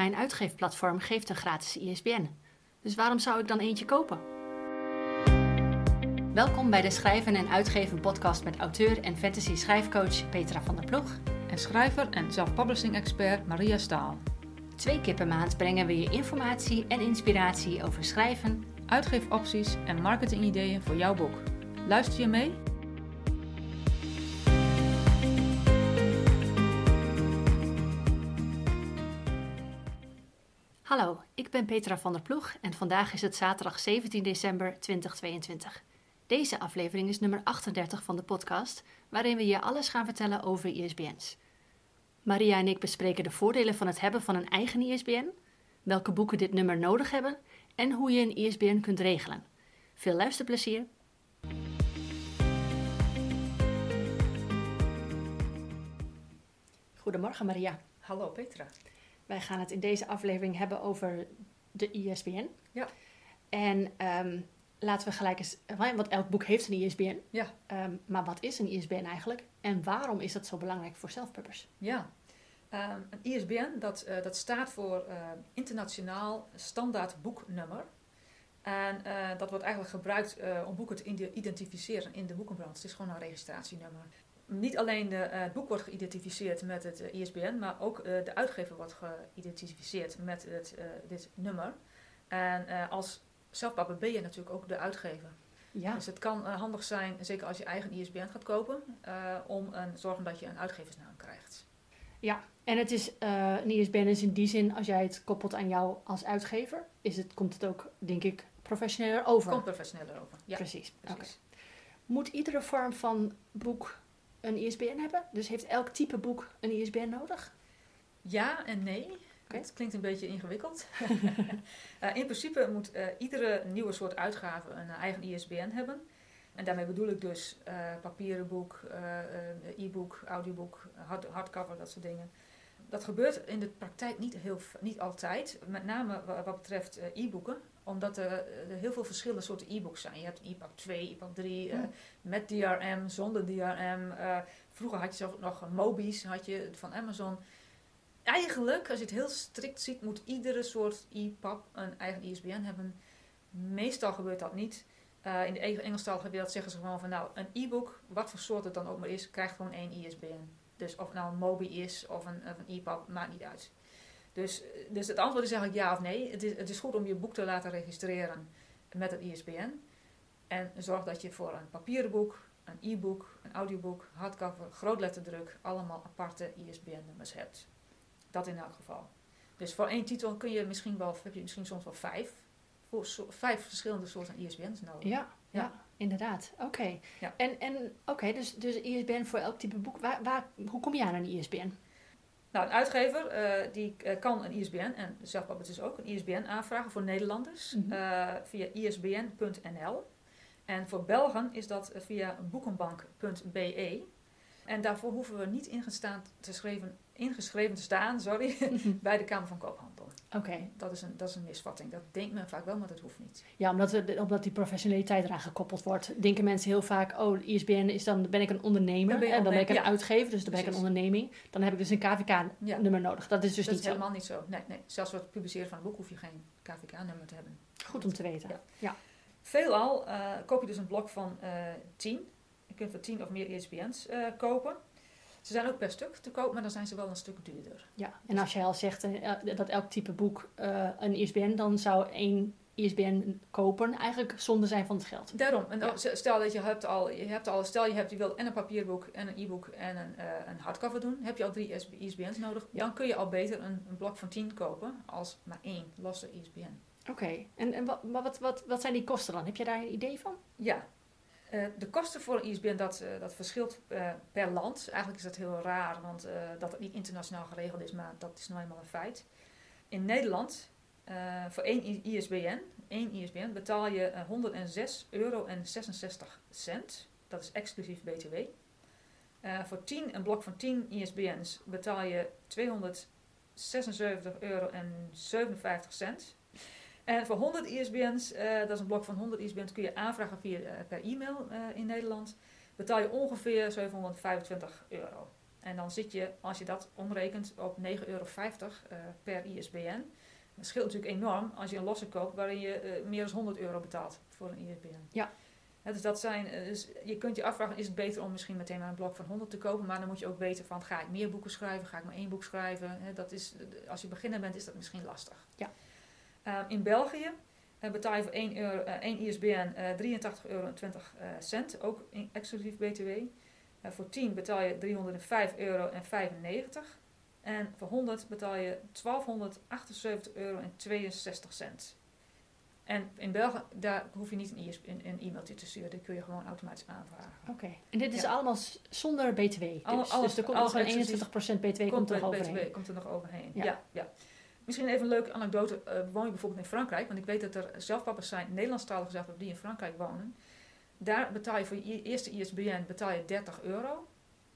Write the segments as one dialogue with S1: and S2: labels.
S1: Mijn uitgeefplatform geeft een gratis ISBN. Dus waarom zou ik dan eentje kopen? Welkom bij de Schrijven en Uitgeven podcast met auteur en fantasy schrijfcoach Petra van der Ploeg.
S2: En schrijver en self-publishing expert Maria Staal.
S1: Twee keer per maand brengen we je informatie en inspiratie over schrijven,
S2: Uitgeefopties en marketingideeën voor jouw boek. Luister je mee?
S1: Hallo, ik ben Petra van der Ploeg en vandaag is het zaterdag 17 december 2022. Deze aflevering is nummer 38 van de podcast, waarin we je alles gaan vertellen over ISBN's. Maria en ik bespreken de voordelen van het hebben van een eigen ISBN, welke boeken dit nummer nodig hebben en hoe je een ISBN kunt regelen. Veel luisterplezier! Goedemorgen Maria.
S2: Hallo Petra.
S1: Wij gaan het in deze aflevering hebben over de ISBN.
S2: Ja.
S1: En ehm, laten we gelijk eens, want elk boek heeft een ISBN.
S2: Ja.
S1: Ehm, maar wat is een ISBN eigenlijk? En waarom is dat zo belangrijk voor self-pubbers?
S2: Ja. Ehm, een ISBN dat, eh, dat staat voor eh, Internationaal Standaard Boeknummer. En eh, dat wordt eigenlijk gebruikt om boeken te ide- identificeren in de boekenbrand. Het is gewoon een registratienummer. Niet alleen de, het boek wordt geïdentificeerd met het ISBN, maar ook de uitgever wordt geïdentificeerd met het, dit nummer. En als zelfpapper ben je natuurlijk ook de uitgever.
S1: Ja.
S2: Dus het kan handig zijn, zeker als je eigen ISBN gaat kopen, om een, zorgen dat je een uitgeversnaam krijgt.
S1: Ja, en het is uh, een ISBN is in die zin, als jij het koppelt aan jou als uitgever, is het, komt het ook, denk ik, professioneler over.
S2: Komt professioneler over, ja.
S1: Precies. Precies. Moet iedere vorm van boek een ISBN hebben? Dus heeft elk type boek een ISBN nodig?
S2: Ja en nee. Het klinkt een beetje ingewikkeld. uh, in principe moet uh, iedere nieuwe soort uitgave een eigen ISBN hebben. En daarmee bedoel ik dus uh, papieren boek, e-book, audioboek, hard, hardcover, dat soort dingen. Dat gebeurt in de praktijk niet, heel, niet altijd, met name wat, wat betreft e-boeken, omdat er, er, heel veel verschillende soorten e-books zijn. Je hebt EPUB 2, EPUB 3, mm. met DRM, zonder DRM. vroeger had je zelf nog Mobi's had je van Amazon eigenlijk, als je het heel strikt ziet, moet iedere soort EPUB een eigen ISBN hebben. Meestal gebeurt dat niet. Uh, in de Engelstalige wereld zeggen ze gewoon van nou, een e-book, wat voor soort het dan ook maar is, krijgt gewoon één ISBN. Dus of het nou een Mobi is of een, of een EPUB, maakt niet uit. Dus, dus het antwoord is eigenlijk ja of nee. Het is, het is goed om je boek te laten registreren met het ISBN. En zorg dat je voor een papieren boek, een e-book, een audioboek, hardcover, grootletterdruk, allemaal aparte ISBN-nummers hebt. Dat in elk geval. Dus voor één titel kun je misschien wel, heb je misschien soms wel vijf, voor so, vijf verschillende soorten ISBN's nodig.
S1: Ja, ja. ja inderdaad. Oké. Okay. Ja. En, en oké, okay, dus, dus ISBN voor elk type boek. Waar, waar, hoe kom je aan een ISBN?
S2: Nou, een uitgever uh, die uh, kan een ISBN, en zelfpap dus ook, een ISBN aanvragen voor Nederlanders mm -hmm. uh, via isbn.nl. En voor Belgen is dat via boekenbank.be. En daarvoor hoeven we niet ingestaan te schrijven, ingeschreven te staan sorry, bij de Kamer van Koophandel.
S1: Oké. Okay.
S2: Dat, is een, dat is een misvatting. Dat denkt men vaak wel, maar dat hoeft niet.
S1: Ja, omdat, we, omdat die professionaliteit eraan gekoppeld wordt, denken mensen heel vaak: oh, ISBN is dan ben ik een ondernemer dan ben en dan ben ik een ja. uitgever, dus dan ben ik een onderneming. Dan heb ik dus een KVK-nummer ja. nodig. Dat is dus
S2: dat
S1: niet
S2: is helemaal zo. niet zo. Nee, nee. Zelfs voor het publiceren van een boek hoef je geen KVK-nummer te hebben.
S1: Goed om te weten. Ja. ja.
S2: Veelal uh, koop je dus een blok van uh, 10. Je kunt voor 10 of meer ISBN's uh, kopen. Ze zijn ook per stuk te koop, maar dan zijn ze wel een stuk duurder.
S1: Ja, en als jij al zegt uh, dat elk type boek uh, een ISBN, dan zou één ISBN kopen eigenlijk zonde zijn van het geld.
S2: Daarom. En ja. stel dat je hebt al, je hebt al, stel je hebt, je wilt en een papierboek en een e-book en een, uh, een hardcover doen, heb je al drie ISBN's nodig. Ja. Dan kun je al beter een, een blok van 10 kopen als maar één losse ISBN.
S1: Oké, okay. en, en wat, wat, wat, wat zijn die kosten dan? Heb je daar een idee van?
S2: Ja, uh, de kosten voor een ISBN, dat, uh, dat verschilt uh, per land. Eigenlijk is dat heel raar, want dat het niet internationaal geregeld is, maar dat is nou eenmaal een feit. In Nederland, voor één ISBN, één ISBN, betaal je 106 euro en 66 cent. Dat is exclusief BTW. voor 10, een blok van 10 ISBN's betaal je 276 euro en 57 cent. En voor 100 ISBN's, uh, dat is een blok van 100 ISBN's, kun je aanvragen via, uh, per e-mail uh, in Nederland. Betaal je ongeveer 725 euro. En dan zit je, als je dat omrekent, op 9,50 euro per ISBN. Dat scheelt natuurlijk enorm als je een losse koopt waarin je meer dan 100 euro betaalt voor een ISBN.
S1: Ja.
S2: dus dat zijn, dus je kunt je afvragen, is het beter om misschien meteen maar een blok van 100 te kopen? Maar dan moet je ook weten van, ga ik meer boeken schrijven? Ga ik maar één boek schrijven? dat is, als je beginner bent, is dat misschien lastig.
S1: Ja.
S2: In België betaal je voor 1, euro, 1 ISBN uh, 83,20 euro uh, cent, ook exclusief BTW. Uh, voor 10 betaal je 305,95 euro. En voor 100 betaal je 1278,62 euro. En in België, daar hoef je niet een, een, een e-mailtje te sturen. Dat kun je gewoon automatisch aanvragen.
S1: Oké. En dit is allemaal zonder btw? Dus, alles, dus er komt nog een 21% btw komt, er overheen?
S2: BTW komt er nog overheen, ja. ja. Misschien even een leuke anekdote. Uh, woon je bijvoorbeeld in Frankrijk? Want ik weet dat er zelfpappers zijn, Nederlandstalige zelfpappers, die in Frankrijk wonen. Daar betaal je voor je eerste ISBN betaal je 30 euro.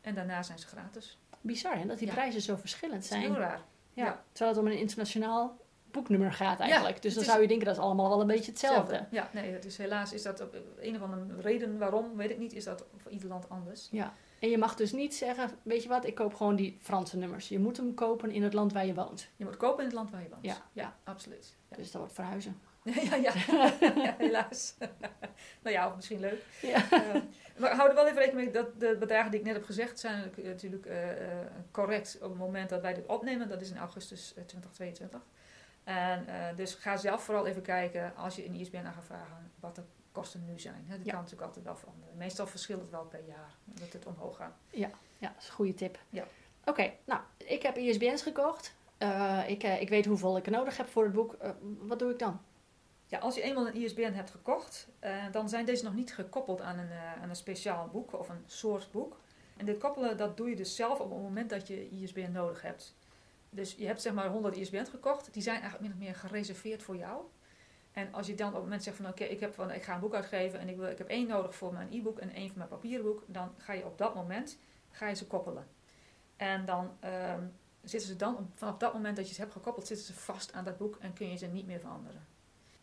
S2: En daarna zijn ze gratis.
S1: Bizar, hè? Dat die prijzen zo verschillend zijn.
S2: heel raar.
S1: Ja. Terwijl het om een internationaal boeknummer gaat eigenlijk. dus dan zou je denken dat is allemaal wel een beetje hetzelfde.
S2: Ja, nee, is, helaas is dat op een of andere reden waarom, weet ik niet, is dat voor ieder land anders.
S1: Ja. En je mag dus niet zeggen, weet je wat, ik koop gewoon die Franse nummers. Je moet hem kopen in het land waar je woont.
S2: Je moet kopen in het land waar je woont.
S1: Ja,
S2: ja absoluut. Ja.
S1: Dus dat wordt verhuizen.
S2: ja, ja. ja, helaas. nou ja, of misschien leuk. Ja. Uh, maar hou er wel even rekening mee dat de bedragen die ik net heb gezegd zijn natuurlijk uh, correct op het moment dat wij dit opnemen. Dat is in augustus 2022. En dus ga zelf vooral even kijken als je een ISBN aan gaat vragen wat de kosten nu zijn. Dat kan natuurlijk altijd wel veranderen. Meestal verschilt het wel per jaar dat het omhoog gaat.
S1: Ja, ja dat is een goede tip.
S2: Ja.
S1: Oké, nou, ik heb ISBN's gekocht. ik, ik weet hoeveel ik nodig heb voor het boek. wat doe ik dan?
S2: Ja, als je eenmaal een ISBN hebt gekocht, dan zijn deze nog niet gekoppeld aan een, aan een speciaal boek of een soort boek. En dit koppelen, dat doe je dus zelf op het moment dat je ISBN nodig hebt. Dus je hebt zeg maar 100 ISBN's gekocht, die zijn eigenlijk min of meer gereserveerd voor jou. En als je dan op het moment zegt van oké, ik ik ga een boek uitgeven en ik, wil, ik heb één nodig voor mijn e-book en één voor mijn papieren boek, dan ga je op dat moment ga je ze koppelen. En dan um, zitten ze dan, vanaf dat moment dat je ze hebt gekoppeld, zitten ze vast aan dat boek en kun je ze niet meer veranderen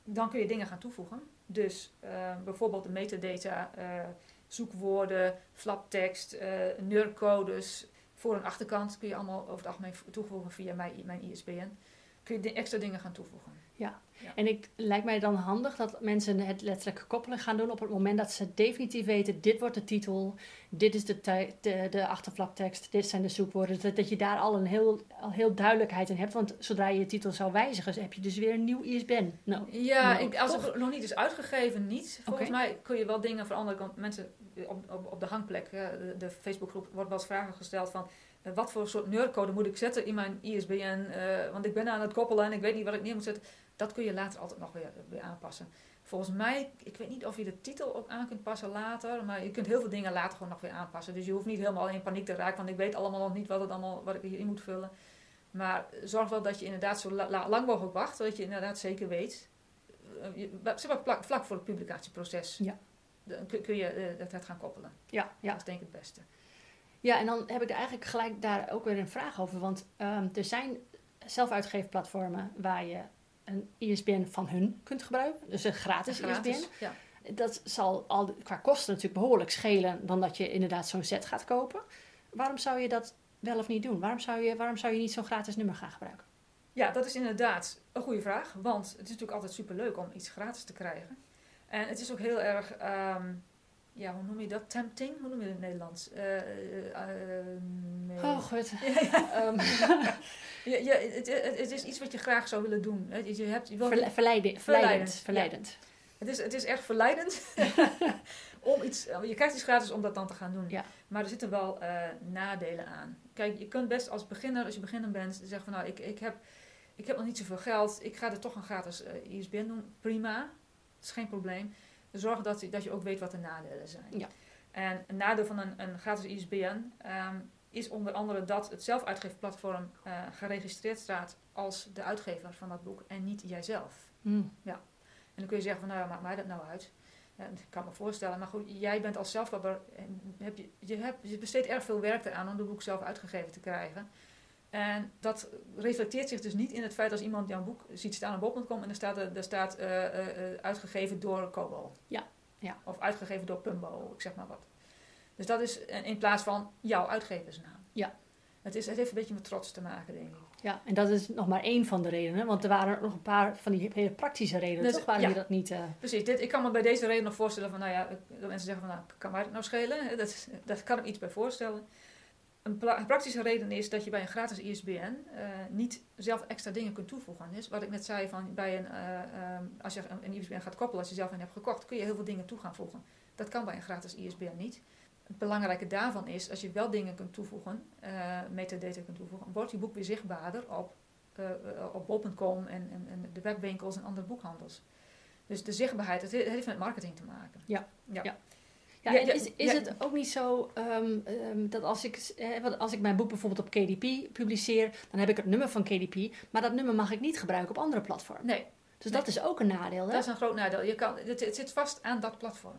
S2: dan kun je dingen gaan toevoegen. Dus uh, bijvoorbeeld de metadata, uh, zoekwoorden, flaptekst, uh, NUR-codes. Voor en achterkant kun je allemaal over het algemeen toevoegen via mijn, mijn ISBN. Kun je extra dingen gaan toevoegen.
S1: Ja. En ik lijkt mij dan handig dat mensen het letterlijk koppelen gaan doen op het moment dat ze definitief weten: dit wordt de titel, dit is de, de, de achterflaptekst, dit zijn de zoekwoorden. Dat, dat je daar al een heel, al heel duidelijkheid in hebt. Want zodra je je titel zou wijzigen, heb je dus weer een nieuw ISBN.
S2: Nou, ja, ik, als het nog niet is uitgegeven, niet. Volgens mij kun je wel dingen veranderen. Want mensen op, op, op de hangplek, de, de Facebookgroep, wordt wel eens vragen gesteld van eh, wat voor soort neurcode moet ik zetten in mijn ISBN? Uh, eh, want ik ben aan het koppelen en ik weet niet wat ik neer moet zetten. Dat kun je later altijd nog weer, weer aanpassen. Volgens mij, ik weet niet of je de titel ook aan kunt passen later, maar je kunt heel veel dingen later gewoon nog weer aanpassen. Dus je hoeft niet helemaal in paniek te raken, want ik weet allemaal nog niet wat, het allemaal, wat ik hierin moet vullen. Maar zorg wel dat je inderdaad zo lang mogelijk wacht, zodat je inderdaad zeker weet. Uh, vlak, vlak voor het publicatieproces
S1: ja.
S2: dan kun je uh, dat gaan koppelen.
S1: Ja, ja.
S2: Dat is denk ik het beste.
S1: Ja, en dan heb ik eigenlijk gelijk daar ook weer een vraag over. Want um, er zijn zelfuitgeefplatformen waar je een ISBN van hun kunt gebruiken. Dus een gratis, gratis ISBN. Ja. Dat zal al qua kosten natuurlijk behoorlijk schelen dan dat je inderdaad zo'n set gaat kopen. Waarom zou je dat wel of niet doen? Waarom zou je, waarom zou je niet zo'n gratis nummer gaan gebruiken?
S2: Ja, dat is inderdaad een goede vraag. Want het is natuurlijk altijd superleuk om iets gratis te krijgen. En het is ook heel erg, um, ja, hoe noem je dat? Tempting? Hoe noem je het in het Nederlands? Uh, uh,
S1: nee. Oh, goed.
S2: um, Ja, ja het, het, is iets wat je graag zou willen doen. Je hebt, je
S1: verleidend. Verleidend. verleidend.
S2: Het, is, het is echt verleidend. om iets, je krijgt iets gratis om dat dan te gaan doen.
S1: Ja.
S2: Maar er zitten wel uh, nadelen aan. Kijk, je kunt best als beginner, als je beginner bent, zeggen van nou, ik, ik, heb, ik heb nog niet zoveel geld. Ik ga er toch een gratis ISBN doen. Prima. Dat is geen probleem. Zorg dat, dat je ook weet wat de nadelen zijn.
S1: Ja.
S2: En een nadeel van een, een gratis ISBN... Um, ehm, is onder andere dat het zelfuitgeefplatform uh, geregistreerd staat als de uitgever van dat boek en niet jijzelf.
S1: Mm.
S2: Ja. En dan kun je zeggen van nou ja, maakt mij dat nou uit? Ja, ik kan me voorstellen, maar goed, jij bent als zelfpapper en heb je, je, hebt, je besteedt erg veel werk eraan om het boek zelf uitgegeven te krijgen. En dat reflecteert zich dus niet in het feit als iemand jouw boek ziet staan op bol.com en er staat, er staat uh, uh, uitgegeven door Kobo.
S1: Ja. ja.
S2: Of uitgegeven door Pumbo, ik zeg maar wat. Dus dat is in plaats van jouw uitgeversnaam.
S1: Ja.
S2: Het, is, het heeft een beetje met trots te maken, denk ik.
S1: Ja, en dat is nog maar één van de redenen. Want er waren nog een paar van die hele praktische redenen,
S2: Dus,
S1: toch?
S2: Ja.
S1: je dat niet... eh,
S2: Precies, dit, ik kan me bij deze reden nog voorstellen van, nou ja, dat mensen zeggen van, nou, kan mij dat nou schelen? Dat, dat kan ik iets bij voorstellen. Een, praktische reden is dat je bij een gratis ISBN eh, niet zelf extra dingen kunt toevoegen. Dus wat ik net zei, van bij een, eh, ehm, als je een, ISBN gaat koppelen, als je zelf een hebt gekocht, kun je heel veel dingen toe gaan voegen. Dat kan bij een gratis ISBN niet. Het belangrijke daarvan is, als je wel dingen kunt toevoegen, eh metadata kunt toevoegen, wordt je boek weer zichtbaarder op, op bol.com en, en, en de webwinkels en andere boekhandels. Dus de zichtbaarheid, het he- het heeft met marketing te maken.
S1: Ja,
S2: ja.
S1: ja. Ja,
S2: Ja,
S1: en
S2: ja,
S1: is, is
S2: ja.
S1: het ook niet zo ehm, ehm, dat als ik, eh, als ik mijn boek bijvoorbeeld op KDP publiceer, dan heb ik het nummer van KDP, maar dat nummer mag ik niet gebruiken op andere platforms.
S2: Nee,
S1: Dus dat is ook een nadeel, hè?
S2: dat is een groot nadeel. Je kan, het, het zit vast aan dat platform.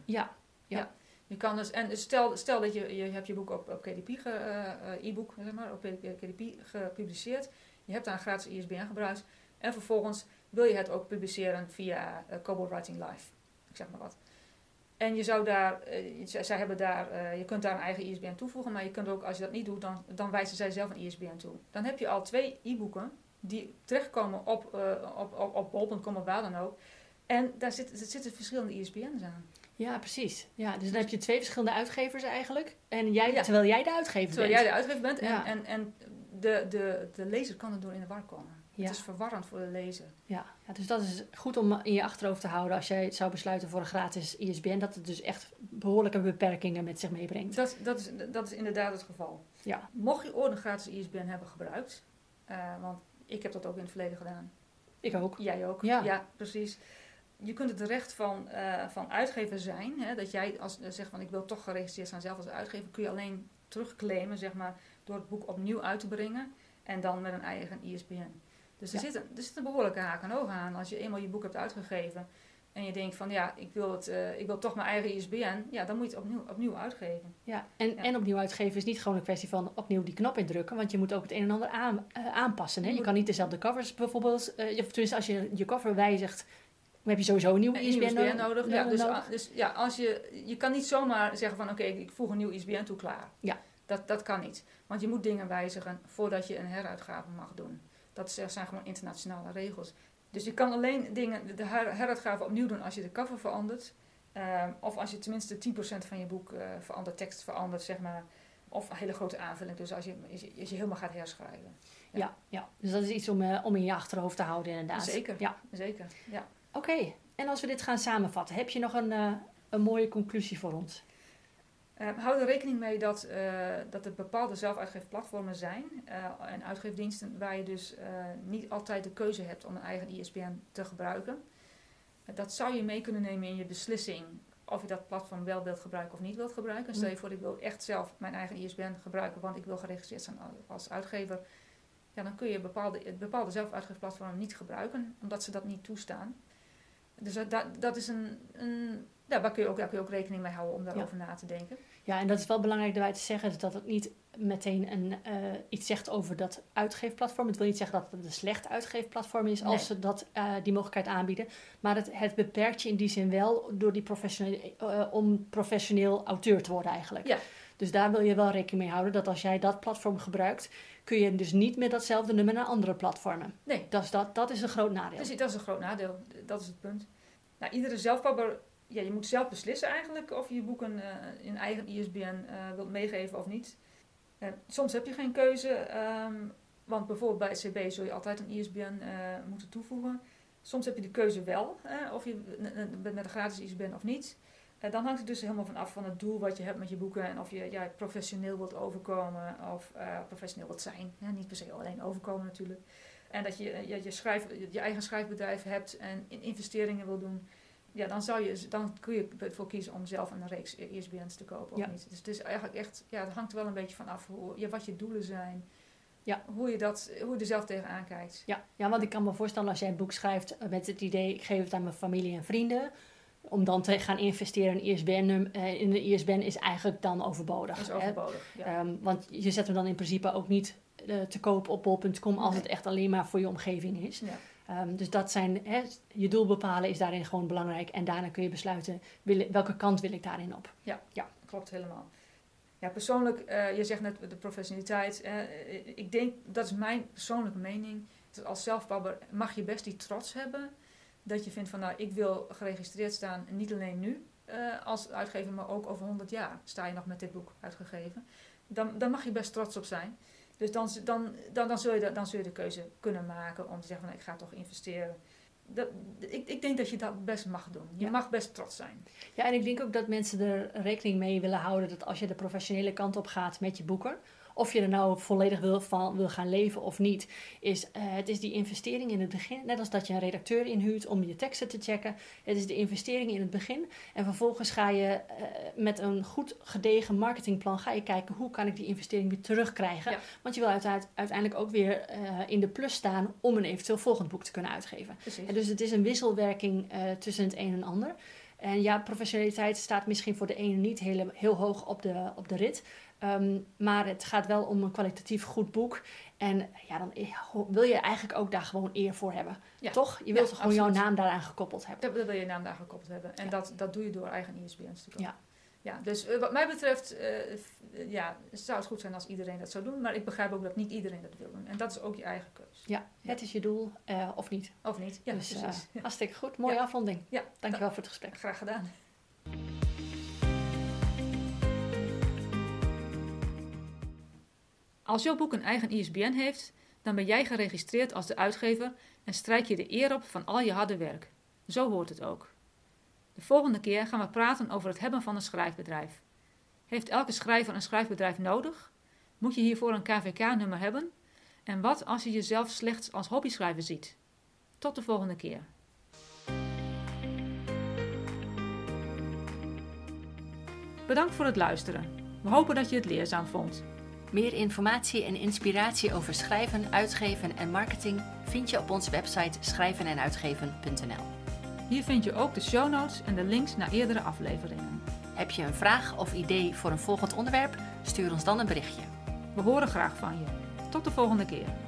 S1: Ja,
S2: Je kan dus, en stel, stel dat je, je hebt je boek op, op KDP, ge- eh, eh, e-book, zeg maar, op KDP gepubliceerd. Je hebt daar een gratis ISBN gebruikt. En vervolgens wil je het ook publiceren via eh, Kobo Writing Live. Ik zeg maar wat. En je zou daar, eh, zij, hebben daar, eh, je kunt daar een eigen ISBN toevoegen, maar je kunt ook, als je dat niet doet, dan, dan wijzen zij zelf een ISBN toe. Dan heb je al twee e-boeken die terechtkomen op, eh, op, op, op bol.com of waar dan ook. En daar zit, er zitten verschillende ISBN's aan.
S1: ja, precies. Ja, dus dan heb je twee verschillende uitgevers eigenlijk. En jij,
S2: Ja.
S1: terwijl jij de uitgever
S2: Terwijl
S1: bent.
S2: jij de uitgever bent en,
S1: Ja.
S2: en, en de, de, de lezer kan er door in de war komen.
S1: Ja.
S2: Het is verwarrend voor de lezer.
S1: Ja, ja, dus dat is goed om in je achterhoofd te houden als jij het zou besluiten voor een gratis ISBN, dat het dus echt behoorlijke beperkingen met zich meebrengt.
S2: Dat, dat, is, dat is inderdaad het geval.
S1: Ja,
S2: Mocht je ooit een gratis ISBN hebben gebruikt, eh, want ik heb dat ook in het verleden gedaan.
S1: ik ook.
S2: Jij ook.
S1: Ja.
S2: precies. Je kunt het recht van, eh, van uitgever zijn. Hè, dat jij als, eh, zegt van ik wil toch geregistreerd zijn zelf als uitgever. Kun je alleen terugclaimen zeg maar, door het boek opnieuw uit te brengen. En dan met een eigen ISBN. Dus er,
S1: Ja.
S2: zit, een, er zit een behoorlijke haak en ogen aan. Als je eenmaal je boek hebt uitgegeven. En je denkt van ja, ik wil, het, eh, ik wil toch mijn eigen ISBN. Ja, dan moet je het opnieuw, opnieuw uitgeven.
S1: Ja, en,
S2: Ja.
S1: en opnieuw uitgeven is niet gewoon een kwestie van opnieuw die knop indrukken, want je moet ook het een en ander aan, eh, aanpassen. Hè?
S2: Je
S1: kan niet dezelfde covers bijvoorbeeld, eh, je- tenminste als je je cover wijzigt, dan heb je sowieso een nieuw
S2: Een
S1: ISBN,
S2: nodig. Ja, dus,
S1: nodig.
S2: dus ja, als je, je kan niet zomaar zeggen van oké, ik voeg een nieuw ISBN toe, klaar.
S1: Ja.
S2: Dat, dat kan niet. Want je moet dingen wijzigen voordat je een heruitgave mag doen. Dat zijn gewoon internationale regels. Dus je kan alleen dingen, de her- heruitgave opnieuw doen als je de cover verandert. Ehm, of als je tenminste 10% van je boek eh verandert, tekst verandert, zeg maar. Of een hele grote aanvulling. Dus als je, als je, als je helemaal gaat herschrijven.
S1: ja. Ja, dus dat is iets om, eh, om in je achterhoofd te houden inderdaad.
S2: Zeker.
S1: Ja,
S2: Zeker, ja.
S1: oké. En als we dit gaan samenvatten, heb je nog een, eh, een mooie conclusie voor ons?
S2: Eh, hou er rekening mee dat, eh, dat er bepaalde zelfuitgeefplatformen zijn eh, en uitgeefdiensten waar je dus niet altijd de keuze hebt om een eigen ISBN te gebruiken. Dat zou je mee kunnen nemen in je beslissing of je dat platform wel wilt gebruiken of niet wilt gebruiken. Stel je voor, ik wil echt zelf mijn eigen ISBN gebruiken, want ik wil geregistreerd zijn als- als uitgever. Ja, dan kun je bepaalde, bepaalde zelfuitgeefplatformen niet gebruiken, omdat ze dat niet toestaan. Dus dat, dat, is een, een ja, daar kun je ook, daar kun je ook rekening mee houden om daarover na te denken.
S1: Ja, en dat is wel belangrijk daarbij te zeggen, dat het niet meteen een, eh, iets zegt over dat uitgeefplatform. Het wil niet zeggen dat het een slecht uitgeefplatform is als
S2: Nee.
S1: ze dat, eh, die mogelijkheid aanbieden. Maar het, het beperkt je in die zin wel door die professionele, eh, om professioneel auteur te worden eigenlijk.
S2: Ja.
S1: Dus daar wil je wel rekening mee houden dat als jij dat platform gebruikt, kun je dus niet met datzelfde nummer naar andere platformen.
S2: Nee,
S1: Dat is, dat, dat is een groot nadeel.
S2: Dus dat is een groot nadeel. Dat is het punt. Nou, iedere ja, je moet zelf beslissen eigenlijk of je je boek een, eh, een eigen ISBN eh, wilt meegeven of niet. Eh, soms heb je geen keuze, ehm, want bijvoorbeeld bij het CB zul je altijd een ISBN moeten toevoegen. Soms heb je de keuze wel, of je met een gratis ISBN of niet. Dan hangt het dus helemaal van af van het doel wat je hebt met je boeken en of je ja, professioneel wilt overkomen of eh, professioneel wilt zijn. Ja, niet per se alleen overkomen natuurlijk. En dat je eh, je, je, schrijf, je eigen schrijfbedrijf hebt en in investeringen wil doen. Ja, dan, zou je, dan kun je ervoor kiezen om zelf een reeks ISBN's te kopen of
S1: Ja.
S2: niet. Dus het is eigenlijk echt, ja, het hangt er wel een beetje van af hoe, ja, wat je doelen zijn.
S1: Ja.
S2: Hoe, je dat, hoe je er zelf tegenaan kijkt.
S1: Ja, ja, want ik kan me voorstellen als jij een boek schrijft eh, met het idee, ik geef het aan mijn familie en vrienden, om dan te gaan investeren in, ISBN, eh, in een ISBN is eigenlijk dan overbodig.
S2: Is overbodig. Ja.
S1: Ehm, want je zet hem dan in principe ook niet eh, te koop op bol.com als
S2: Nee.
S1: het echt alleen maar voor je omgeving is.
S2: Ja.
S1: Ehm, dus dat zijn, hè, je doel bepalen is daarin gewoon belangrijk. En daarna kun je besluiten, wil, welke kant wil ik daarin op.
S2: Klopt helemaal. Ja, persoonlijk, uh, je zegt net de professionaliteit. Ik denk, dat is mijn persoonlijke mening. Als zelfbouwer mag je best die trots hebben. Dat je vindt van, nou, ik wil geregistreerd staan. Niet alleen nu uh, als uitgever, maar ook over 100 jaar sta je nog met dit boek uitgegeven. Dan, dan mag je best trots op zijn. Dus dan, dan, dan, dan, zul je de, dan zul je de keuze kunnen maken om te zeggen van, ik ga toch investeren dat, ik, ik denk dat je dat best mag doen. Je mag best trots zijn.
S1: Ja, en ik denk ook dat mensen er rekening mee willen houden dat als je de professionele kant op gaat met je boeken, of je er nou volledig wil, van wil gaan leven of niet, is uh, het is die investering in het begin. Net als dat je een redacteur inhuurt om je teksten te checken. Het is de investering in het begin. En vervolgens ga je uh, met een goed gedegen marketingplan ga je kijken hoe kan ik die investering weer terugkrijgen. Want je wil uiteindelijk ook weer uh, in de plus staan om een eventueel volgend boek te kunnen uitgeven. En dus het is een wisselwerking tussen het een en ander. En ja, professionaliteit staat misschien voor de ene niet heel, heel hoog op de, op de rit. Um, maar het gaat wel om een kwalitatief goed boek. En ja, dan wil je eigenlijk ook daar gewoon eer voor hebben. Ja. Toch? Je wilt ja, gewoon jouw naam daaraan gekoppeld hebben.
S2: Dat, wil je naam daar gekoppeld hebben. En dat, dat doe je door eigen ISBN's te komen. Ja. Ja, dus uh, wat mij betreft uh, ja, zou het goed zijn als iedereen dat zou doen. Maar ik begrijp ook dat niet iedereen dat wil doen. En dat is ook je eigen keus.
S1: Ja, het is je doel uh, of niet.
S2: Of niet, ja dus, precies.
S1: Hartstikke goed. Mooie afronding. Ja, Dankjewel voor het gesprek.
S2: Graag gedaan. Als jouw boek een eigen ISBN heeft, dan ben jij geregistreerd als de uitgever en strijk je de eer op van al je harde werk. Zo hoort het ook. De volgende keer gaan we praten over het hebben van een schrijfbedrijf. Heeft elke schrijver een schrijfbedrijf nodig? Moet je hiervoor een KVK-nummer hebben? En wat als je jezelf slechts als hobbyschrijver ziet? Tot de volgende keer. Bedankt voor het luisteren. We hopen dat je het leerzaam vond.
S1: Meer informatie en inspiratie over schrijven, uitgeven en marketing vind je op onze website schrijvenenuitgeven.nl.
S2: Hier vind je ook de show notes en de links naar eerdere afleveringen.
S1: Heb je een vraag of idee voor een volgend onderwerp? Stuur ons dan een berichtje.
S2: We horen graag van je. Tot de volgende keer.